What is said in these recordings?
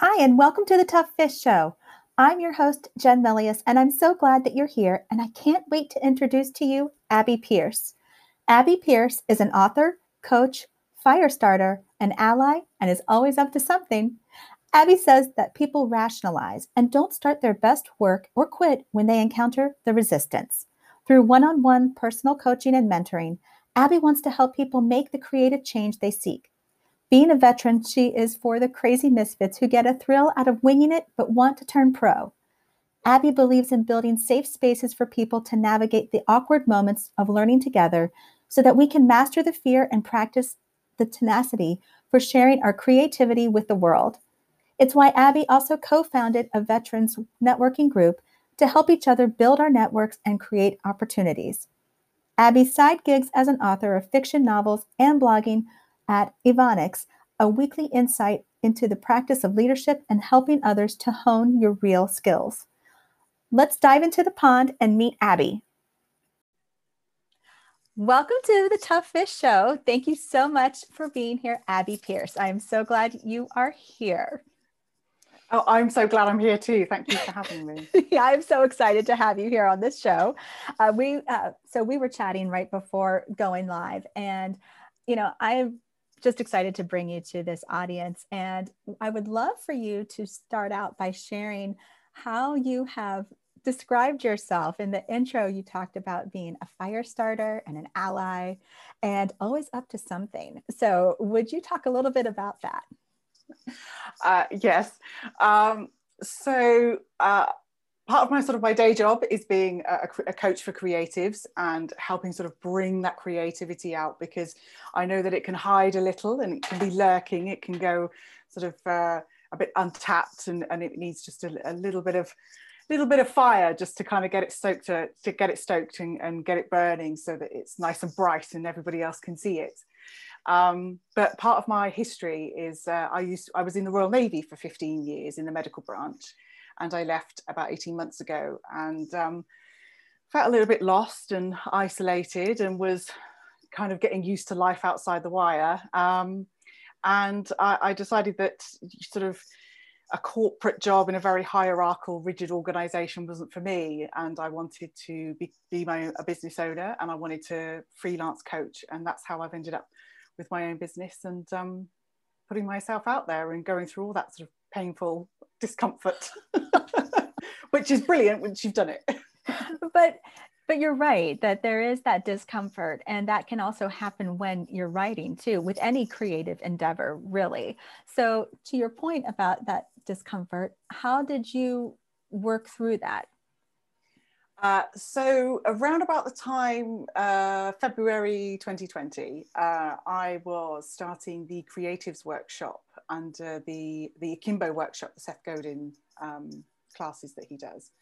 Hi, and welcome to the Tough Fish Show. I'm your host, Jen Milius, and I'm so glad that you're here. And I can't wait to introduce to you Abby Pierce. Abby Pierce is an author, coach, fire starter, an ally, and is always up to something. Abby says that people rationalize and don't start their best work or quit when they encounter the resistance. Through one on one personal coaching and mentoring, Abby wants to help people make the creative change they seek being a veteran, she is for the crazy misfits who get a thrill out of winging it but want to turn pro. Abby believes in building safe spaces for people to navigate the awkward moments of learning together so that we can master the fear and practice the tenacity for sharing our creativity with the world. It's why Abby also co founded a veterans networking group to help each other build our networks and create opportunities. Abby's side gigs as an author of fiction novels and blogging at Evoenix, a weekly insight into the practice of leadership and helping others to hone your real skills. Let's dive into the pond and meet Abby. Welcome to the Tough Fish Show. Thank you so much for being here, Abby Pierce. I am so glad you are here. Oh, I'm so glad I'm here too. Thank you for having me. yeah, I'm so excited to have you here on this show. Uh, we uh, so we were chatting right before going live, and you know I've just excited to bring you to this audience. And I would love for you to start out by sharing how you have described yourself. In the intro, you talked about being a fire starter and an ally and always up to something. So, would you talk a little bit about that? Uh, yes. Um, so, uh, part of my sort of my day job is being a, a, coach for creatives and helping sort of bring that creativity out because I know that it can hide a little and it can be lurking. It can go sort of uh, a bit untapped and, and it needs just a, a, little bit of little bit of fire just to kind of get it stoked to, to get it stoked and, and get it burning so that it's nice and bright and everybody else can see it. Um, but part of my history is uh, I used I was in the Royal Navy for 15 years in the medical branch and I left about 18 months ago and um, felt a little bit lost and isolated and was kind of getting used to life outside the wire. Um, and I, I, decided that sort of a corporate job in a very hierarchical, rigid organization wasn't for me. And I wanted to be, be my a business owner and I wanted to freelance coach. And that's how I've ended up with my own business and um, putting myself out there and going through all that sort of painful discomfort, which is brilliant once you've done it. but but you're right that there is that discomfort and that can also happen when you're writing too with any creative endeavor really so to your point about that discomfort how did you work through that uh, so around about the time uh, February 2020, uh, I was starting the creatives workshop under the the Akimbo workshop, the Seth Godin um, classes that he does,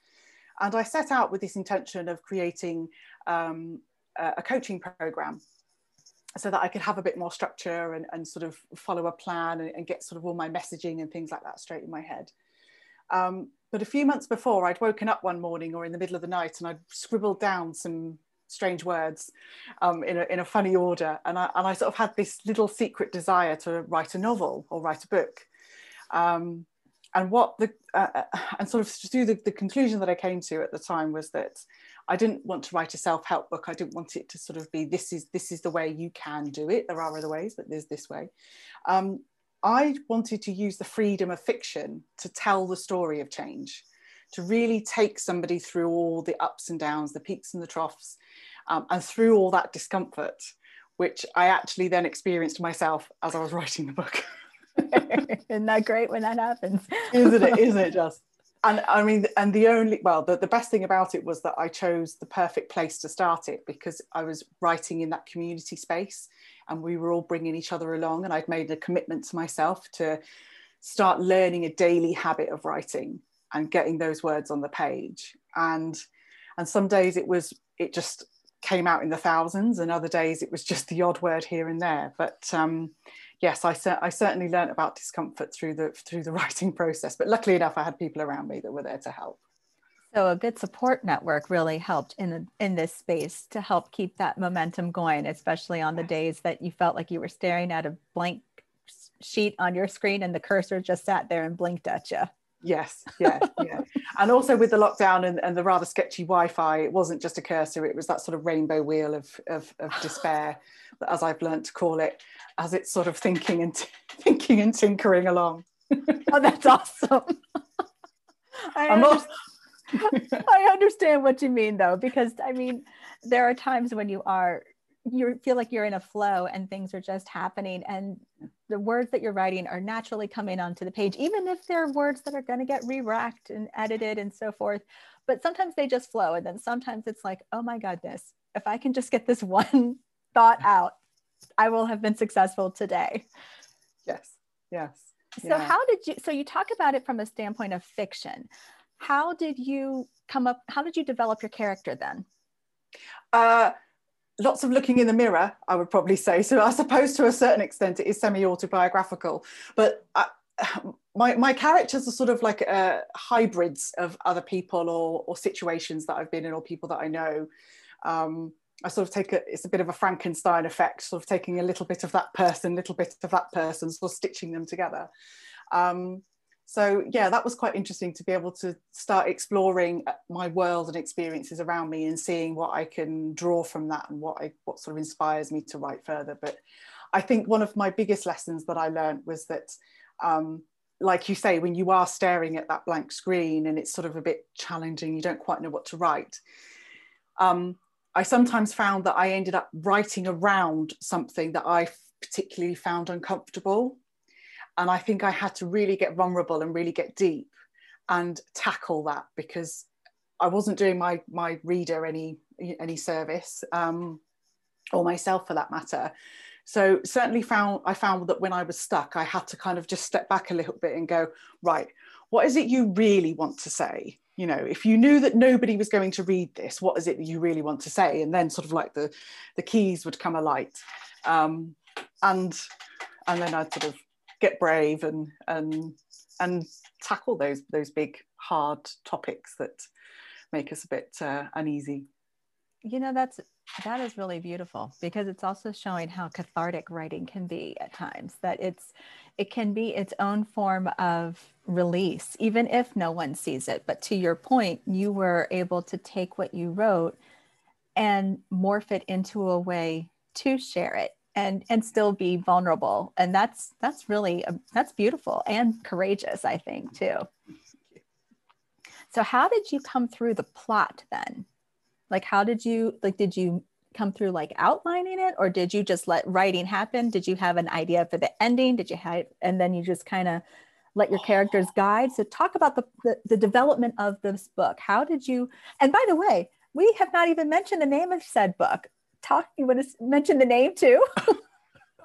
and I set out with this intention of creating um, a coaching program so that I could have a bit more structure and, and sort of follow a plan and, and, get sort of all my messaging and things like that straight in my head. Um, but a few months before, I'd woken up one morning or in the middle of the night and I'd scribbled down some strange words um, in, a, in a funny order. And I, and I sort of had this little secret desire to write a novel or write a book. Um, and what the, uh, uh and sort of through the, the conclusion that I came to at the time was that I didn't want to write a self-help book. I didn't want it to sort of be, this is, this is the way you can do it. There are other ways, but there's this way. Um, I wanted to use the freedom of fiction to tell the story of change, to really take somebody through all the ups and downs, the peaks and the troughs, um, and through all that discomfort, which I actually then experienced myself as I was writing the book. Isn't that great when that happens? Isn't it? Isn't it just? And I mean, and the only well, the, the best thing about it was that I chose the perfect place to start it because I was writing in that community space, and we were all bringing each other along, and I'd made a commitment to myself to start learning a daily habit of writing and getting those words on the page, and and some days it was it just came out in the thousands, and other days it was just the odd word here and there, but. Um, yes, I, I certainly learned about discomfort through the through the writing process. But luckily enough, I had people around me that were there to help. So a good support network really helped in the, in this space to help keep that momentum going, especially on the days that you felt like you were staring at a blank sheet on your screen and the cursor just sat there and blinked at you. Yes, yeah, yeah. and also with the lockdown and, and the rather sketchy Wi-Fi, it wasn't just a cursor, it was that sort of rainbow wheel of, of, of despair, as I've learned to call it, as it's sort of thinking and thinking and tinkering along. oh, that's awesome. I, I understand what you mean though, because I mean, there are times when you are you feel like you're in a flow and things are just happening and the words that you're writing are naturally coming onto the page even if they're words that are going to get re-racked and edited and so forth. But sometimes they just flow and then sometimes it's like oh my goodness if i can just get this one thought out i will have been successful today. Yes yes so yeah. how did you so you talk about it from a standpoint of fiction. How did you come up how did you develop your character then? Uh lots of looking in the mirror, I would probably say. So I suppose to a certain extent it is semi-autobiographical, but I, my, my characters are sort of like uh, hybrids of other people or, or situations that I've been in or people that I know. Um, I sort of take a, it's a bit of a Frankenstein effect, sort of taking a little bit of that person, little bit of that person, sort of stitching them together. Um, so yeah that was quite interesting to be able to start exploring uh, my world and experiences around me and seeing what i can draw from that and what i what sort of inspires me to write further. But i think one of my biggest lessons that i learned was that um, like you say when you are staring at that blank screen and it's sort of a bit challenging you don't quite know what to write um, i sometimes found that i ended up writing around something that i particularly found uncomfortable and I think I had to really get vulnerable and really get deep and tackle that because I wasn't doing my my reader any any service um, or myself for that matter. So certainly found I found that when I was stuck, I had to kind of just step back a little bit and go right. What is it you really want to say? You know, if you knew that nobody was going to read this, what is it that you really want to say? And then sort of like the the keys would come alight, um, and and then I'd sort of get brave and and and tackle those those big hard topics that make us a bit uh, uneasy. You know that's that is really beautiful because it's also showing how cathartic writing can be at times that it's it can be its own form of release even if no one sees it. But to your point you were able to take what you wrote and morph it into a way to share it and and still be vulnerable. And that's that's really a, that's beautiful and courageous i think too. So how did you come through the plot then? Like how did you like did you come through like outlining it? Or did you just let writing happen? Did you have an idea for the ending? Did you have and then you just kind of let your characters guide? So talk about the, the, the development of this book. How did you and by the way we have not even mentioned the name of said book You want to mention the name too?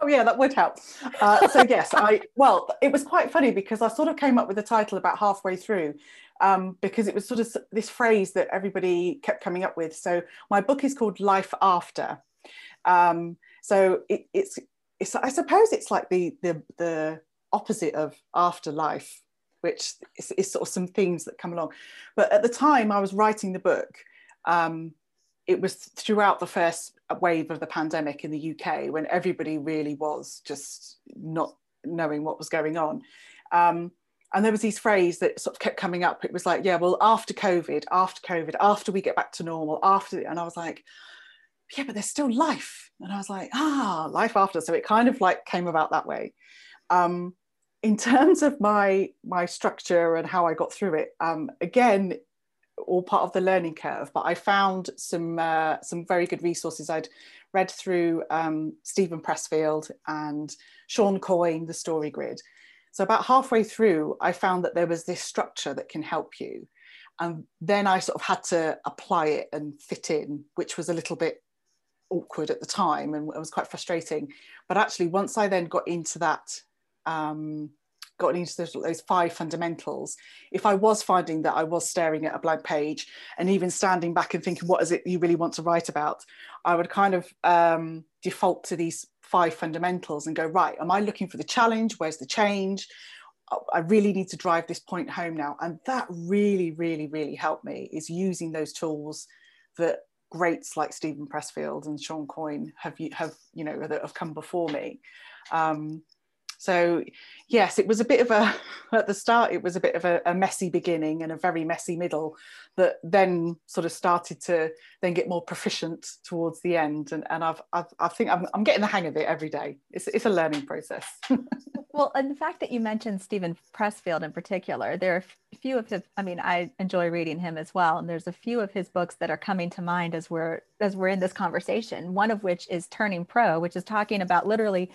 oh yeah, that would help. Uh, so yes, I well, it was quite funny because I sort of came up with the title about halfway through. Um, because it was sort of this phrase that everybody kept coming up with. So my book is called Life After. Um, so it, it's, it's, I suppose it's like the, the, the opposite of afterlife, which is, is, sort of some themes that come along. But at the time I was writing the book, um, it was throughout the first wave of the pandemic in the UK when everybody really was just not knowing what was going on. Um, and there was these phrase that sort of kept coming up. It was like, yeah, well, after COVID, after COVID, after we get back to normal, after, and I was like, yeah, but there's still life. And I was like, ah, life after. So it kind of like came about that way. Um, in terms of my my structure and how I got through it, um, again, all part of the learning curve. But I found some uh, some very good resources. I'd read through um, Steven Pressfield and Shawn Coyne, the Story Grid. So about halfway through, I found that there was this structure that can help you. And then I sort of had to apply it and fit in, which was a little bit awkward at the time and it was quite frustrating. But actually, once I then got into that um, got into those, those five fundamentals, if I was finding that I was staring at a blank page and even standing back and thinking, what is it you really want to write about? I would kind of um, default to these five fundamentals and go, right, am I looking for the challenge? Where's the change? I really need to drive this point home now. And that really, really, really helped me is using those tools that greats like Steven Pressfield and Shawn Coyne have, have you know, that have come before me. Um, So, yes, it was a bit of a, at the start, it was a bit of a, a, messy beginning and a very messy middle that then sort of started to then get more proficient towards the end. And, and I've, I've, I think I'm, I'm getting the hang of it every day. It's, it's a learning process. well, and the fact that you mentioned Steven Pressfield in particular, there are a few of his, I mean, I enjoy reading him as well. And there's a few of his books that are coming to mind as we're, as we're in this conversation, one of which is Turning Pro, which is talking about literally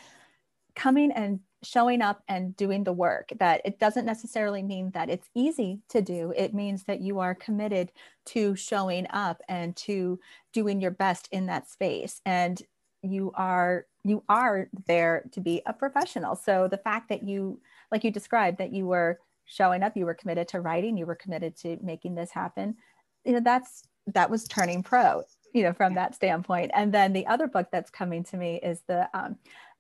coming and showing up and doing the work that it doesn't necessarily mean that it's easy to do. It means that you are committed to showing up and to doing your best in that space. And you are you are there to be a professional. So the fact that you like you described that you were showing up you were committed to writing you were committed to making this happen you know that's that was turning pro you know from that standpoint. And then the other book that's coming to me is the um,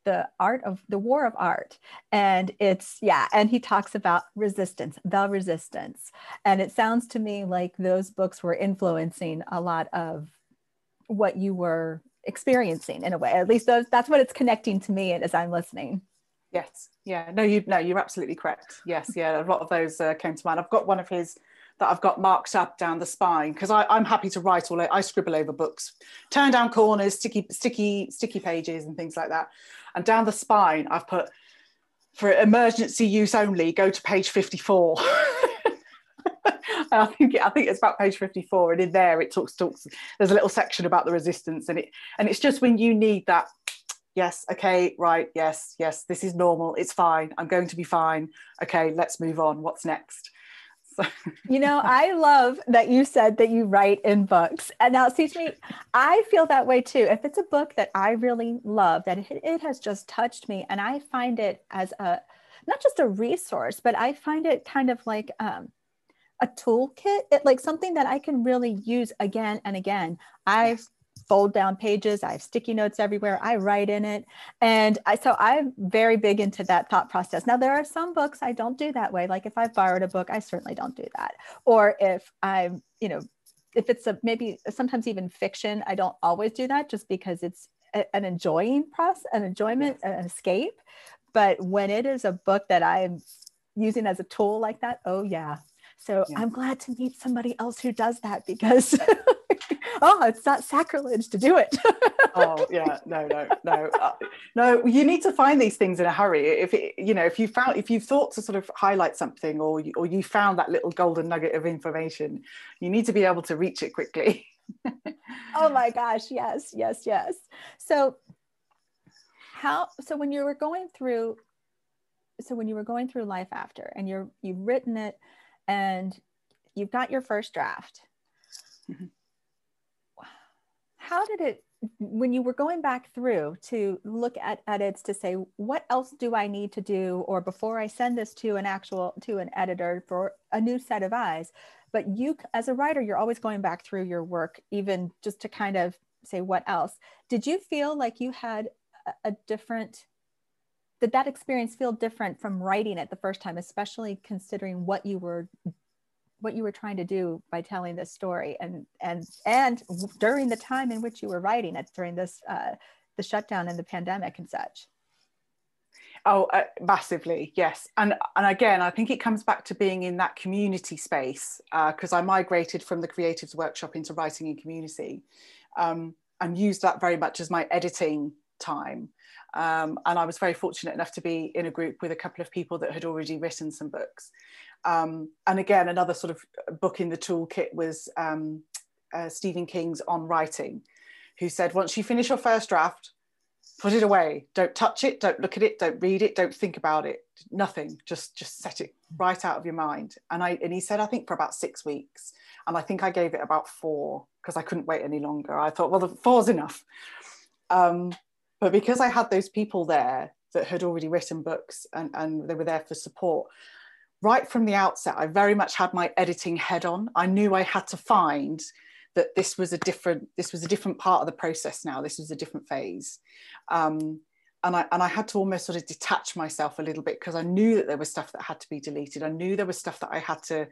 the art of the war of art. And it's yeah and he talks about resistance the resistance. And it sounds to me like those books were influencing a lot of what you were experiencing in a way. At least those, that's what it's connecting to me as i'm listening. Yes. Yeah. No you no you're absolutely correct. Yes. Yeah. A lot of those uh, came to mind. I've got one of his that I've got marked up down the spine because I'm happy to write all I scribble over books, turn down corners, sticky, sticky, sticky pages and things like that. And down the spine, I've put for emergency use only, go to page 54. I think I think it's about page 54, and in there it talks talks. There's a little section about the resistance, and it and it's just when you need that. Yes, okay, right, yes, yes, this is normal. It's fine. I'm going to be fine. Okay, let's move on. What's next? You know, I love that you said that you write in books. And now, excuse me, I feel that way too. If it's a book that I really love, that it, it has just touched me, and I find it as a not just a resource, but I find it kind of like um, a toolkit, it, like something that I can really use again and again. I've fold down pages. I have sticky notes everywhere. I write in it. And I, so I'm very big into that thought process. Now, there are some books I don't do that way. Like if I've borrowed a book, I certainly don't do that. Or if I'm, you know, if it's a maybe sometimes even fiction, I don't always do that just because it's a, an enjoying process, an enjoyment, an escape. But when it is a book that I'm using as a tool like that, oh yeah. So yeah. I'm glad to meet somebody else who does that because oh, it's not sacrilege to do it. oh yeah, no, no, no, uh, no. You need to find these things in a hurry. If it, you know, if you found, if you've thought to sort of highlight something, or you, or you found that little golden nugget of information, you need to be able to reach it quickly. oh my gosh, yes, yes, yes. So how? So when you were going through, so when you were going through life after, and you're you've written it, and you've got your first draft. How did it when you were going back through to look at edits to say what else do i need to do or before i send this to an actual to an editor for a new set of eyes? But you as a writer you're always going back through your work even just to kind of say what else? Did you feel like you had a different did that experience feel different from writing it the first time especially considering what you were what you were trying to do by telling this story and and and during the time in which you were writing it during this uh, the shutdown and the pandemic and such. Oh uh, massively yes. And and again i think it comes back to being in that community space because uh, i migrated from the creatives workshop into writing in community um, and used that very much as my editing time. Um, and I was very fortunate enough to be in a group with a couple of people that had already written some books. Um, and again, another sort of book in the toolkit was um, uh, Stephen King's On Writing, who said, once you finish your first draft, put it away. Don't touch it. Don't look at it. Don't read it. Don't think about it. Nothing. Just just set it right out of your mind. And I and he said, I think for about six weeks. And I think I gave it about four because I couldn't wait any longer. I thought, well, the four's enough. Um, but because I had those people there that had already written books and, and they were there for support, right from the outset, I very much had my editing head on. I knew I had to find that this was a different this was a different part of the process now. This was a different phase. Um, and I, and I had to almost sort of detach myself a little bit because I knew that there was stuff that had to be deleted. I knew there was stuff that I had to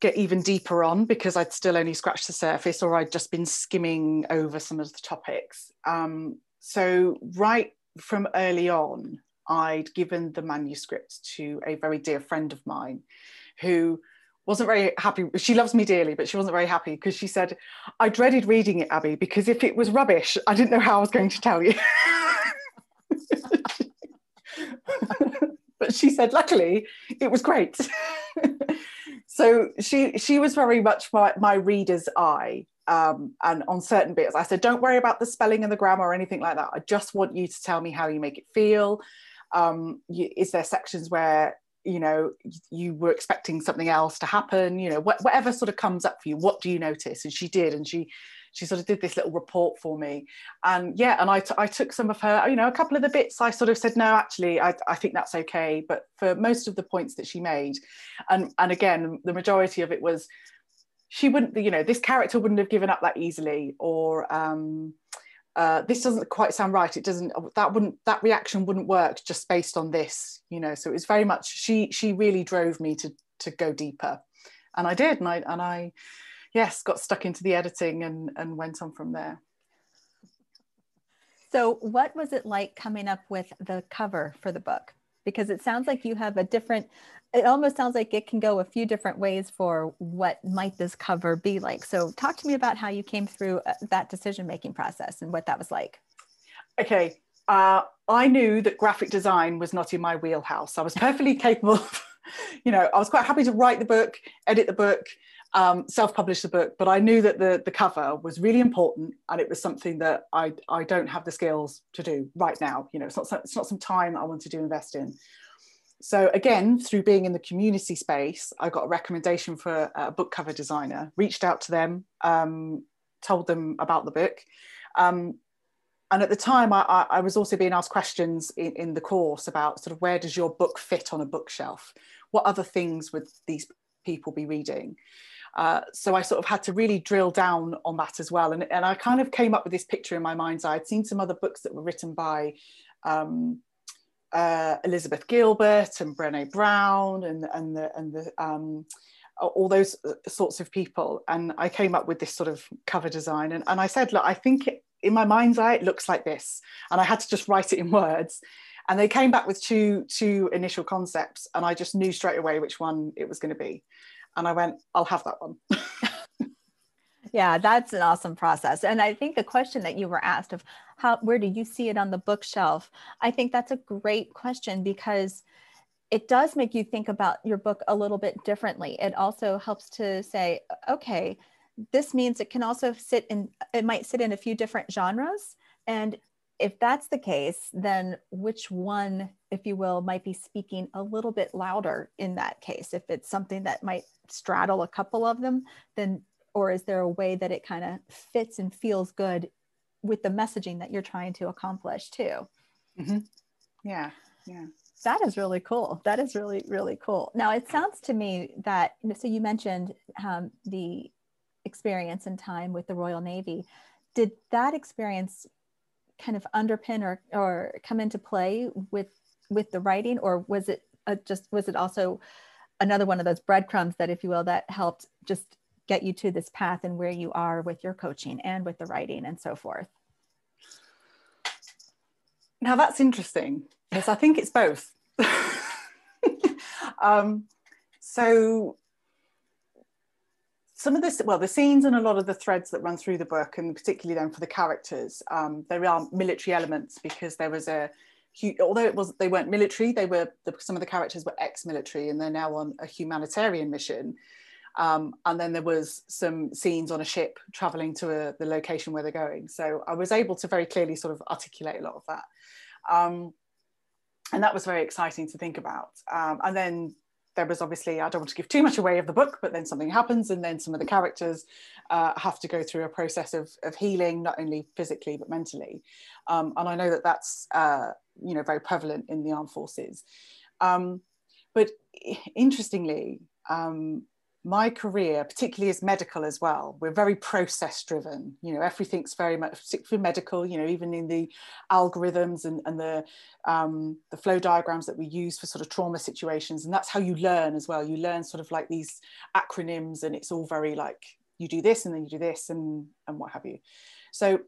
get even deeper on because I'd still only scratched the surface or I'd just been skimming over some of the topics. Um, so right from early on, I'd given the manuscript to a very dear friend of mine who wasn't very happy. She loves me dearly, but she wasn't very happy because she said, I dreaded reading it, Abby, because if it was rubbish, I didn't know how I was going to tell you. but she said, luckily, it was great. so she she was very much my, my reader's eye. Um, and on certain bits, I said, don't worry about the spelling and the grammar or anything like that. I just want you to tell me how you make it feel. Um, you, is there sections where you know you were expecting something else to happen? You know wh- whatever sort of comes up for you what do you notice? And she did and she she sort of did this little report for me. And yeah and I, t- I took some of her you know a couple of the bits i sort of said no actually I, I think that's okay but for most of the points that she made and and again the majority of it was she wouldn't you know this character wouldn't have given up that easily or um uh, this doesn't quite sound right. It doesn't that wouldn't that reaction wouldn't work just based on this you know? So it was very much she she really drove me to to go deeper. And i did and i and i yes got stuck into the editing and and went on from there. So what was it like coming up with the cover for the book because it sounds like you have a different it almost sounds like it can go a few different ways for what might this cover be like. So talk to me about how you came through uh, that decision making process and what that was like. Okay. Uh, I knew that graphic design was not in my wheelhouse. I was perfectly capable of, you know, I was quite happy to write the book, edit the book, um, self-publish the book, but I knew that the, the cover was really important and it was something that I, I don't have the skills to do right now. You know, it's not, it's not some time I wanted to invest in so again, through being in the community space, I got a recommendation for a book cover designer, reached out to them, um, told them about the book. Um, and at the time, I, I, was also being asked questions in, in, the course about sort of where does your book fit on a bookshelf? What other things would these people be reading? Uh, so I sort of had to really drill down on that as well. And, and I kind of came up with this picture in my mind's eye. I'd seen some other books that were written by um, uh, Elizabeth Gilbert and Brené Brown and, and the, and the um, all those uh, sorts of people. And I came up with this sort of cover design. And, and I said, look, I think it, in my mind's eye, it looks like this. And I had to just write it in words. And they came back with two, two initial concepts. And I just knew straight away which one it was going to be. And I went, I'll have that one. yeah, that's an awesome process. And I think the question that you were asked of how where do you see it on the bookshelf i think that's a great question because it does make you think about your book a little bit differently it also helps to say okay this means it can also sit in it might sit in a few different genres and if that's the case then which one if you will might be speaking a little bit louder in that case if it's something that might straddle a couple of them then or is there a way that it kind of fits and feels good with the messaging that you're trying to accomplish too. Mm-hmm. Yeah, yeah. That is really cool. That is really, really cool. Now, it sounds to me that, so you mentioned um, the experience and time with the Royal Navy. Did that experience kind of underpin or, or come into play with with the writing or was it just was it also another one of those breadcrumbs that if you will that helped just get you to this path and where you are with your coaching and with the writing and so forth? Now that's interesting because I think it's both. um, so some of this, well, the scenes and a lot of the threads that run through the book, and particularly then for the characters, um, there are military elements because there was a, although it was they weren't military, they were the, some of the characters were ex-military and they're now on a humanitarian mission. Um, and then there was some scenes on a ship traveling to a, the location where they're going. So I was able to very clearly sort of articulate a lot of that. Um, and that was very exciting to think about. Um, and then there was obviously, I don't want to give too much away of the book, but then something happens and then some of the characters uh, have to go through a process of, of healing, not only physically, but mentally. Um, and I know that that's, uh, you know, very prevalent in the armed forces. Um, but interestingly, um, my career, particularly as medical as well, we're very process driven. You know, everything's very much, particularly medical. You know, even in the algorithms and, and the um, the flow diagrams that we use for sort of trauma situations, and that's how you learn as well. You learn sort of like these acronyms, and it's all very like you do this and then you do this and and what have you. So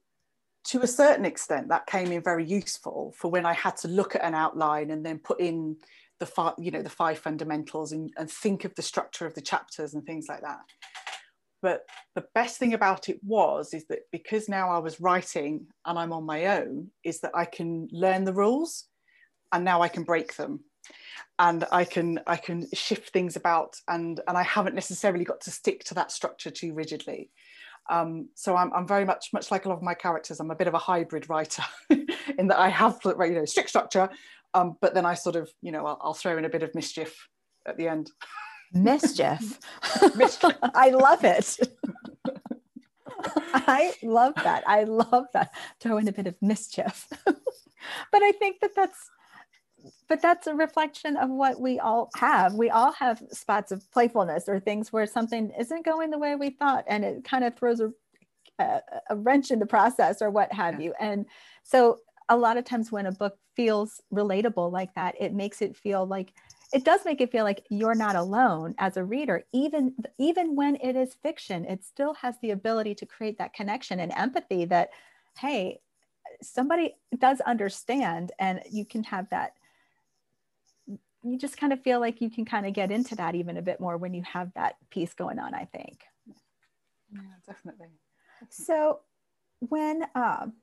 to a certain extent, that came in very useful for when I had to look at an outline and then put in the five, you know, the five fundamentals and, and think of the structure of the chapters and things like that. But the best thing about it was is that because now I was writing and I'm on my own, is that I can learn the rules and now I can break them and I can I can shift things about and and I haven't necessarily got to stick to that structure too rigidly. Um, so I'm, I'm very much much like a lot of my characters. I'm a bit of a hybrid writer in that I have you know strict structure, um, but then I sort of you know I'll, I'll throw in a bit of mischief at the end. Mischief. mischief. I love it. I love that. I love that. Throw in a bit of mischief. but I think that that's but that's a reflection of what we all have. We all have spots of playfulness or things where something isn't going the way we thought, and it kind of throws a, a, a wrench in the process or what have yeah. you. And so, a lot of times when a book feels relatable like that, it makes it feel like it does make it feel like you're not alone as a reader. Even even when it is fiction it still has the ability to create that connection and empathy that hey somebody does understand and you can have that. You just kind of feel like you can kind of get into that even a bit more when you have that piece going on i think. Yeah definitely, so when um,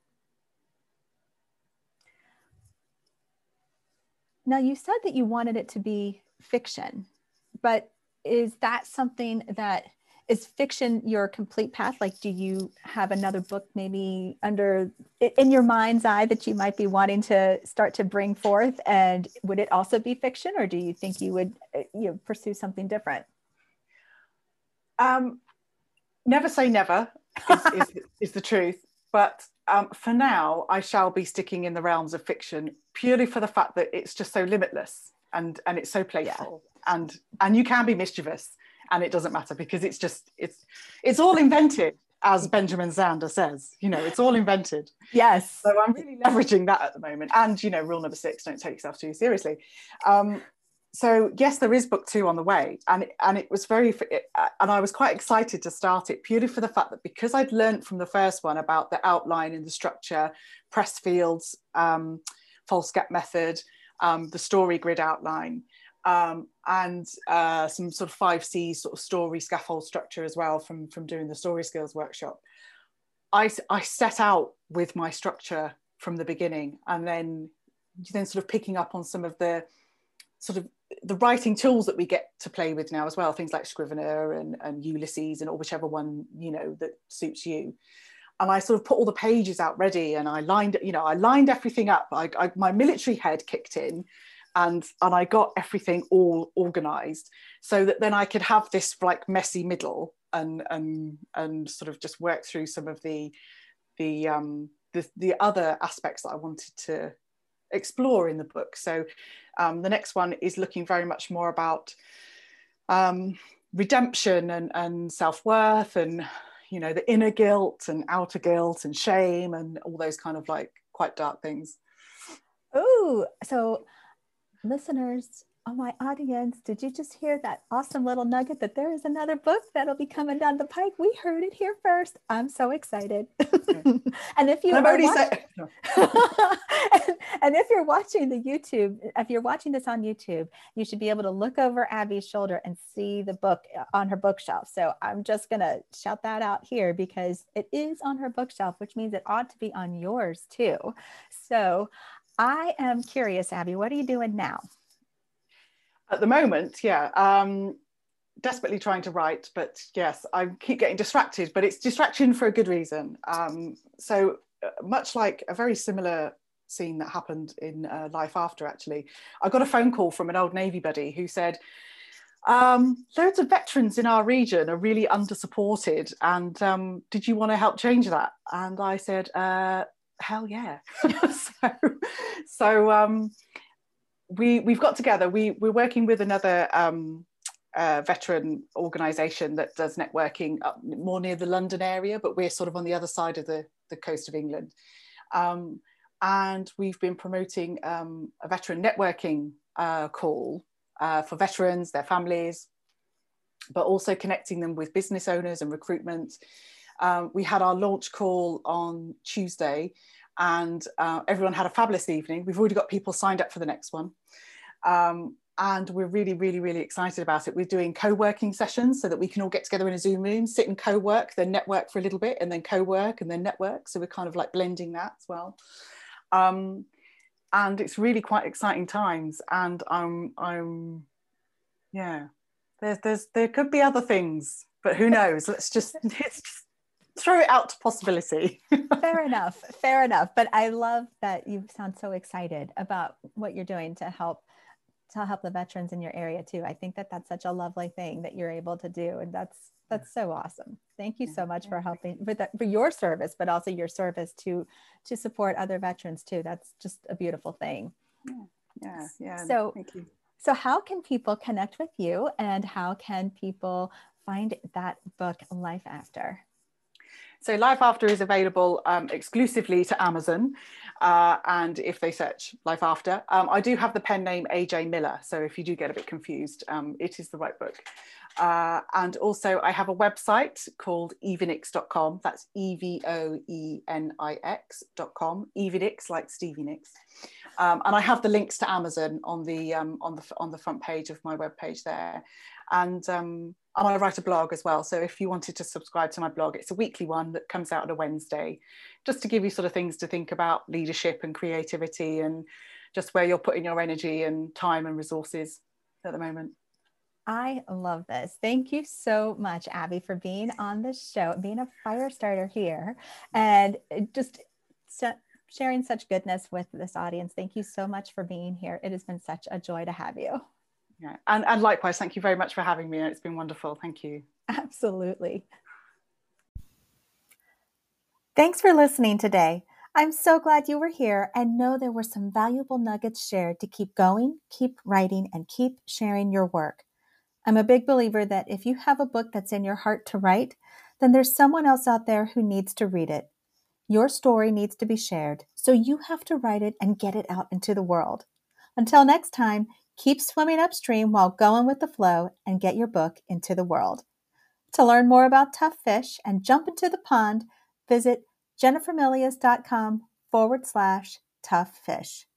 now you said that you wanted it to be fiction but is that something that is fiction your complete path? Like do you have another book maybe under in your mind's eye that you might be wanting to start to bring forth? And would it also be fiction or do you think you would uh, you know, pursue something different? Um, never say never is, is, is the truth but um, for now i shall be sticking in the realms of fiction purely for the fact that it's just so limitless and and it's so playful. Yeah. and and you can be mischievous and it doesn't matter because it's just it's it's all invented as benjamin zander says you know it's all invented. Yes. So i'm really leveraging that at the moment. And you know rule number six don't take yourself too seriously. Um, so yes there is book two on the way and and it was very and i was quite excited to start it purely for the fact that because i'd learned from the first one about the outline and the structure Pressfield's um, Foolscap method um, the story grid outline um, and uh, some sort of five C sort of story scaffold structure as well from, from doing the story skills workshop. I, I set out with my structure from the beginning and then then sort of picking up on some of the sort of the writing tools that we get to play with now as well, things like Scrivener and, and Ulysses and or whichever one, you know, that suits you. And I sort of put all the pages out ready and I lined, you know, I lined everything up. I, I my military head kicked in and and I got everything all organized so that then I could have this like messy middle and and and sort of just work through some of the the um the, the other aspects that I wanted to explore in the book. So um, the next one is looking very much more about um, redemption and, and self-worth and you know the inner guilt and outer guilt and shame and all those kind of like quite dark things. Oh, so listeners, oh my audience, did you just hear that awesome little nugget that there is another book that'll be coming down the pike? We heard it here first. I'm so excited. and if you are watching, and, and if you're watching the YouTube, if you're watching this on YouTube, you should be able to look over Abby's shoulder and see the book uh, on her bookshelf. So I'm just gonna shout that out here because it is on her bookshelf, which means it ought to be on yours too. So I am curious, Abby, what are you doing now? At the moment, yeah, um, desperately trying to write, but yes, I keep getting distracted, but it's distraction for a good reason. Um, so uh, much like a very similar scene that happened in uh, Life After, actually, I got a phone call from an old Navy buddy who said, um, loads of veterans in our region are really under supported and um, did you want to help change that and i said uh, hell yeah. so so um, we, we've got together, we, we're working with another um, uh, veteran organisation that does networking up more near the London area, but we're sort of on the other side of the, the coast of England. Um, and we've been promoting um, a veteran networking uh, call uh, for veterans, their families, but also connecting them with business owners and recruitment Um, we had our launch call on Tuesday, and uh, everyone had a fabulous evening. We've already got people signed up for the next one. Um, and we're really, really, really excited about it. We're doing co-working sessions so that we can all get together in a Zoom room, sit and co-work, then network for a little bit, and then co-work and then network. So we're kind of like blending that as well. Um, and it's really quite exciting times. And I'm, I'm, yeah, there's, there's, there could be other things, but who knows? Let's just, let's just throw it out to possibility. fair enough. Fair enough. But I love that you sound so excited about what you're doing to help to help the veterans in your area too. I think that that's such a lovely thing that you're able to do, and that's that's so awesome. Thank you so much for helping for that for your service, but also your service to to support other veterans too. That's just a beautiful thing. Yeah, yeah. yeah. So, thank you. So, how can people connect with you, and how can people find that book, Life After? So Life After is available um, exclusively to Amazon. Uh, and if they search Life After, um, I do have the pen name AJ Miller. So if you do get a bit confused, um, it is the right book. Uh, and also I have a website called evoenix.com. That's E-V-O-E-N-I-X.com. Evoenix, like Stevie Nicks. Um, and I have the links to Amazon on the, um, on the, on the front page of my webpage there. And um, I write a blog as well. So if you wanted to subscribe to my blog, it's a weekly one that comes out on a Wednesday, just to give you sort of things to think about leadership and creativity and just where you're putting your energy and time and resources at the moment. I love this. Thank you so much, Abby, for being on the show, being a fire starter here, and just sharing such goodness with this audience. Thank you so much for being here. It has been such a joy to have you. Yeah, and, and likewise, thank you very much for having me. It's been wonderful. Thank you. Absolutely. Thanks for listening today. I'm so glad you were here and know there were some valuable nuggets shared to keep going, keep writing, and keep sharing your work. I'm a big believer that if you have a book that's in your heart to write, then there's someone else out there who needs to read it. Your story needs to be shared, so you have to write it and get it out into the world. Until next time, keep swimming upstream while going with the flow and get your book into the world. To learn more about tough fish and jump into the pond, visit jennifermilius.com forward slash tough fish.